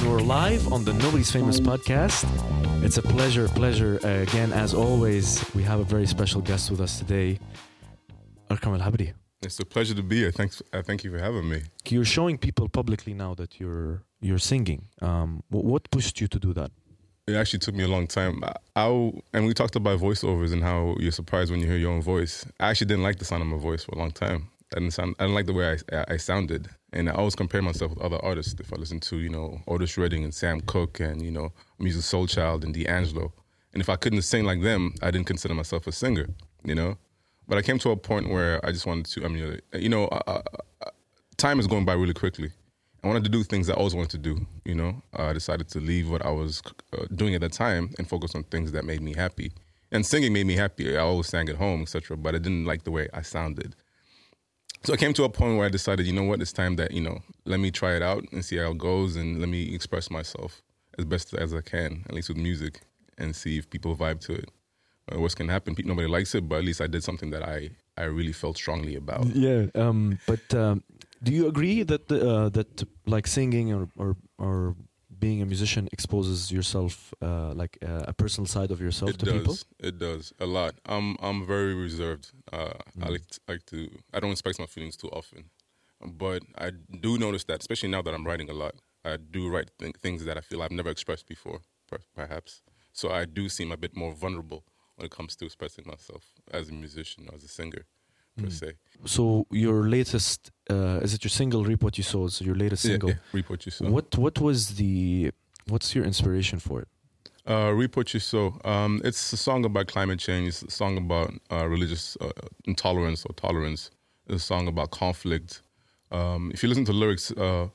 and we're live on the Nobody's Famous podcast. It's a pleasure, pleasure. Uh, again, as always, we have a very special guest with us today, Arkam Al Habri. It's a pleasure to be here. Thanks. Uh, thank you for having me. You're showing people publicly now that you're you're singing. Um, what pushed you to do that? It actually took me a long time. I, I- and we talked about voiceovers and how you're surprised when you hear your own voice. I actually didn't like the sound of my voice for a long time. I didn't sound. I didn't like the way I, I sounded, and I always compare myself with other artists. If I listen to you know Otis Redding and Sam Cooke and you know Musiq Soulchild and D'Angelo, and if I couldn't sing like them, I didn't consider myself a singer. You know, but I came to a point where I just wanted to. I mean, you know, uh, uh, uh, time is going by really quickly. I wanted to do things I always wanted to do. You know, I decided to leave what I was uh, doing at the time and focus on things that made me happy. And singing made me happy. I always sang at home, etc. But I didn't like the way I sounded. So I came to a point where I decided, you know what, it's time that you know, let me try it out and see how it goes, and let me express myself as best as I can, at least with music, and see if people vibe to it. What's gonna happen, nobody likes it, but at least I did something that I I really felt strongly about. Yeah. Um, but um, do you agree that the, uh, that like singing or, or or being a musician exposes yourself uh, like uh, a personal side of yourself it to does. people? It does a lot. I'm I'm very reserved. Uh, I Mm. like to, like to. I don't express my feelings too often, but I do notice that, especially now that I'm writing a lot. I do write th- things that I feel I've never expressed before, per- perhaps. So I do seem a bit more vulnerable when it comes to expressing myself as a musician, or as a singer, per Mm. se. So your latest uh, is it your single "Reap What You Sow"? Is your latest Yeah, single? yeah, reap what you sow. What what was the what's your inspiration for it? Uh, Reap What You Sow. Um, it's a song about climate change. It's a song about uh, religious uh, intolerance or tolerance. It's a song about conflict. Um, if you listen to lyrics, uh,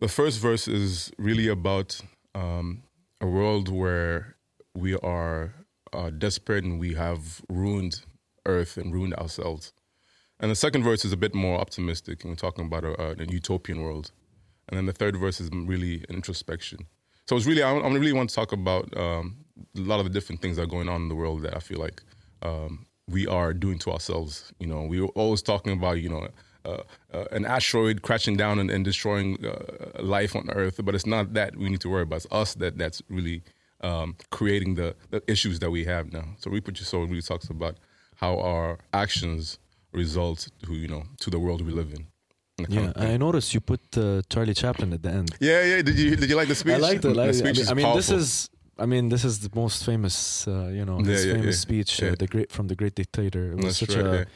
the first verse is really about um, a world where we are uh, desperate and we have ruined Earth and ruined ourselves. And the second verse is a bit more optimistic, and we're talking about a, a, a utopian world. And then the third verse is really an introspection. So it's really, I, I really want to talk about um, a lot of the different things that are going on in the world that I feel like um, we are doing to ourselves. You know, we were always talking about, you know, uh, uh, an asteroid crashing down and, and destroying uh, life on Earth, but it's not that we need to worry about. It's us that that's really um, creating the, the issues that we have now. So Reap What You Sow really talks about how our actions result to you know to the world we live in. The Yeah. I noticed you put uh, Charlie Chaplin at the end. yeah, yeah. Did you did you like the speech? I liked it. The Like, I speech mean, I mean this is. I mean, this is the most famous, uh, you know, Yeah, yeah, famous yeah. speech, uh, the great from the Great Dictator. It was That's such right,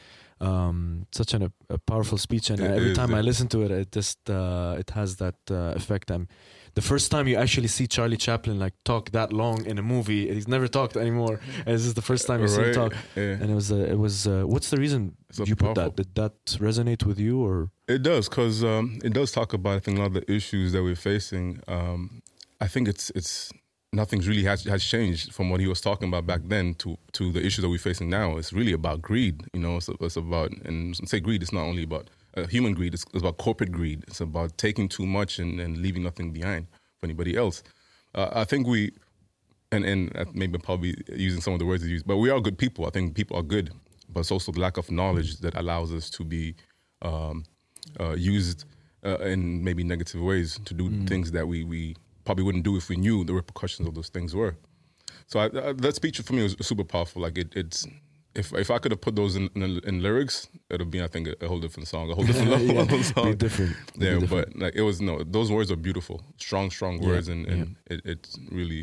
a, um, such an, a powerful speech, and It every is, time I listen to it, it just uh, it has that uh, effect. Um, the first time you actually see Charlie Chaplin like talk that long in a movie, he's never talked anymore. And this is the first time you see him talk, Yeah. and it was uh, it was. Uh, what's the reason So you put that? Did that resonate with you, or It does because um, it does talk about I think a lot of the issues that we're facing. Um, I think it's it's nothing's really has has changed from what he was talking about back then to to the issues that we're facing now. It's really about greed. You know, it's, it's about and say greed. It's not only about uh, human greed. It's, it's about corporate greed. It's about taking too much and, and leaving nothing behind for anybody else. Uh, I think we and and maybe probably using some of the words you use, but we are good people. I think people are good, but it's also the lack of knowledge that allows us to be um, uh, used uh, in maybe negative ways to do things that we we probably wouldn't do if we knew the repercussions of those things were. So I, uh, that speech for me was super powerful. Like it, it's if if I could have put those in, in, in lyrics, it would be I think a, a whole different song, a whole different level Yeah, of a be song. different? be Yeah, different. but like it was no, those words are beautiful, strong, strong Yeah, words, and, and it, it really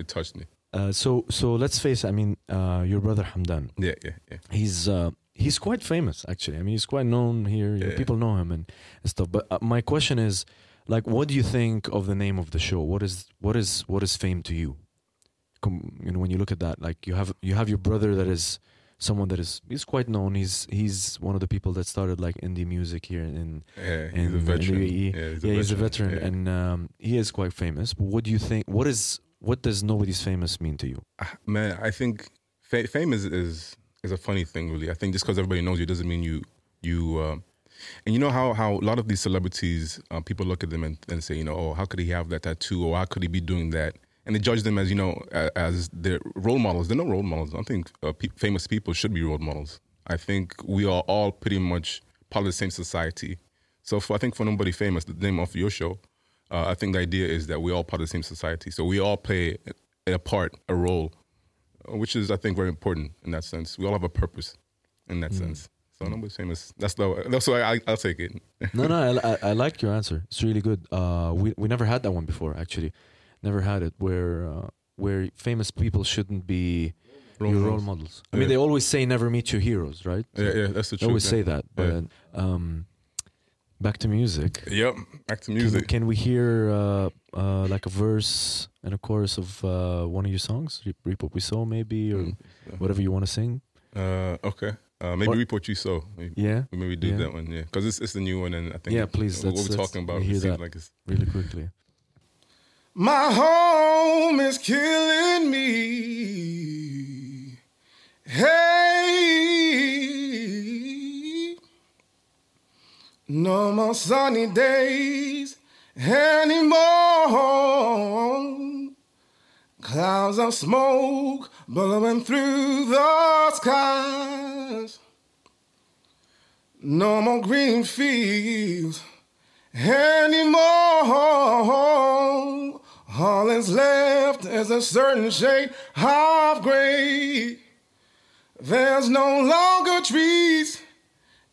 it touched me. Uh, so so let's face. it, I mean, uh, your brother Hamdan. Yeah, yeah, yeah. He's uh, he's quite famous actually. I mean, he's quite known here. know, Yeah. people know him and, and stuff. But uh, my question is, like, what do you think of the name of the show? What is what is what is fame to you? You know, when you look at that, like you have you have your brother that is someone that is he's quite known. He's he's one of the people that started like indie music here in Yeah, in, he's a in veteran. the UAE. Yeah, he's yeah, he's a veteran, Yeah. and um, he is quite famous. But what do you think? What is what does nobody's famous mean to you? Ah, man, I think fa- fame is, is is a funny thing, really. I think just because everybody knows you doesn't mean you you. Uh, and you know how how a lot of these celebrities, uh, people look at them and, and say, you know, oh, how could he have that tattoo, or how could he be doing that? And they judge them as you know as their role models. They're no role models. I think uh, pe- famous people should be role models. I think we are all pretty much part of the same society. So for, I think for nobody famous, the name of your show, Uh, I think the idea is that we're all part of the same society, so we all play a part, a role, uh, which is I think very important in that sense. We all have a purpose in that sense. So nobody's famous. That's the that's why I, I'll take it. no, no, I, I, I like your answer. It's really good. Uh, we we never had that one before. Actually, never had it where uh, where famous people shouldn't be Role your models. role models. I mean, they always say never meet your heroes, right? Yeah, yeah, that's the They truth. always yeah. say that. But Yeah. um, back to music. Yep, back to music. can we hear uh, uh, like a verse and a chorus of uh, one of your songs? Reap, What We Sow, maybe, or Mm. whatever you want to sing? Uh, okay. Uh, maybe What- reap what you sow. Maybe, Yeah, maybe do Yeah. that one. Yeah, because it's it's the new one, and I think Yeah, please, What let's- we're talking about hear it seems that. like it's really quickly. My home is killing me. Hey, no more sunny days anymore. Clouds of smoke blowing through the skies. No more green fields anymore. All that's left is a certain shade of gray. There's no longer trees,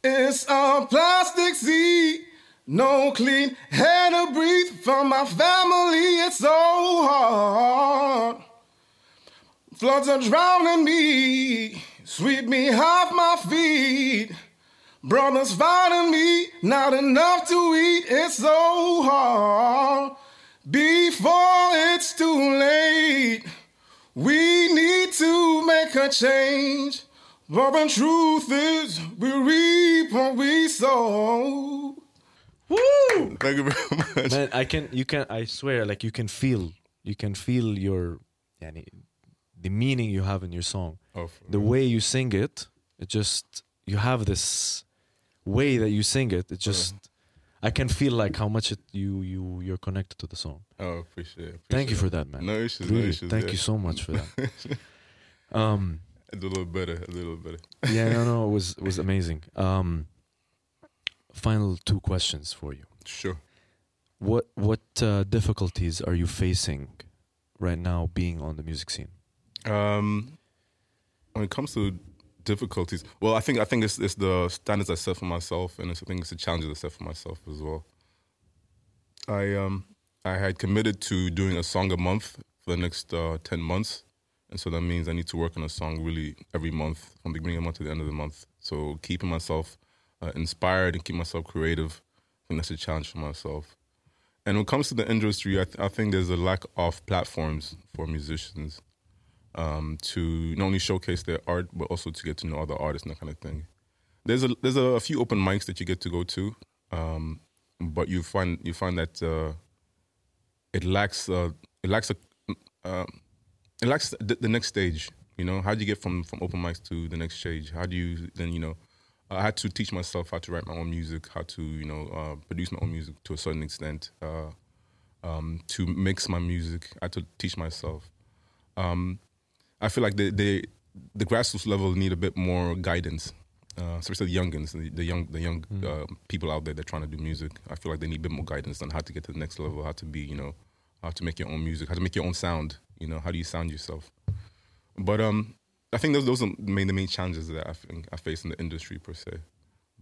it's a plastic sea. No clean air to breathe from my family, it's so hard. Floods are drowning me, sweep me off my feet. Brothers fighting me, not enough to eat, it's so hard. Before it's too late, we need to make a change. But the truth is, we reap what we sow. Woo! Thank you very much. Man, I can, you can, I swear, like you can feel, you can feel your, yani, the meaning you have in your song. Oh, The real. way you sing it, it just, you have this way that you sing it. It just, I can feel like how much it, you, you, you're connected to the song. oh, appreciate it. Thank you for that, man. No issues, no issues. thank yeah. you so much for that. um, A little better, a little better. yeah, no, no, it was, it was amazing. Um, final two questions for you. Sure. What what uh, difficulties are you facing right now being on the music scene? Um, when it comes to difficulties, well, I think I think it's, it's the standards I set for myself, and I think it's the challenges I set for myself as well. I um I had committed to doing a song a month for the next uh, ten months, and so that means I need to work on a song really every month from the beginning of the month to the end of the month. So keeping myself uh, inspired and keep myself creative, I think that's a challenge for myself. And when it comes to the industry, I, th- I think there's a lack of platforms for musicians um, to not only showcase their art, but also to get to know other artists and that kind of thing. There's a there's a, few open mics that you get to go to, um, but you find you find that uh, it lacks uh, it lacks a um it lacks the, the next stage. You know, how do you get from from open mics to the next stage? How do you then you know? I had to teach myself how to write my own music, how to you know uh, produce my own music to a certain extent, uh, um, to mix my music. I had to teach myself. Um, I feel like the the the grassroots level need a bit more guidance, uh, especially the youngins, the, the young the young uh, people out there that are trying to do music. I feel like they need a bit more guidance on how to get to the next level, how to be you know, how to make your own music, how to make your own sound. You know, how do you sound yourself? But um, I think those those are main the main challenges that I think I face in the industry per se.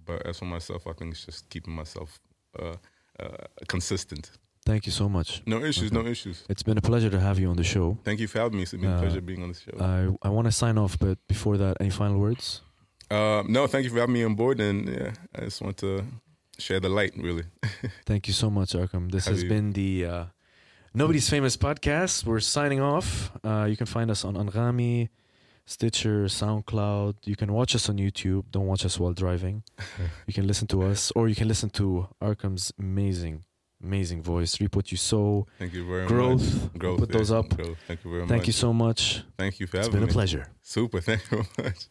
But as for myself, I think it's just keeping myself uh, uh, consistent. Thank you so much. No issues, no issues. It's been a pleasure to have you on the show. Thank you for having me. It's been a Uh, pleasure being on the show. I I want to sign off, but before that, any final words? Uh, no, thank you for having me on board, and yeah, I just want to share the light, really. Thank you so much, Arkham. This has been the uh, Nobody's Famous podcast. We're signing off. Uh, you can find us on Anghami, Stitcher, SoundCloud. You can watch us on YouTube. Don't watch us while driving. you can listen to us, or you can listen to Arkham's amazing, amazing voice. Reap what you sow. Thank you very Growth. much. Growth. Growth. Put those up. Growth. Thank you very much. Thank you so much. Thank you for It's having me. It's been a pleasure. Super. Thank you very much.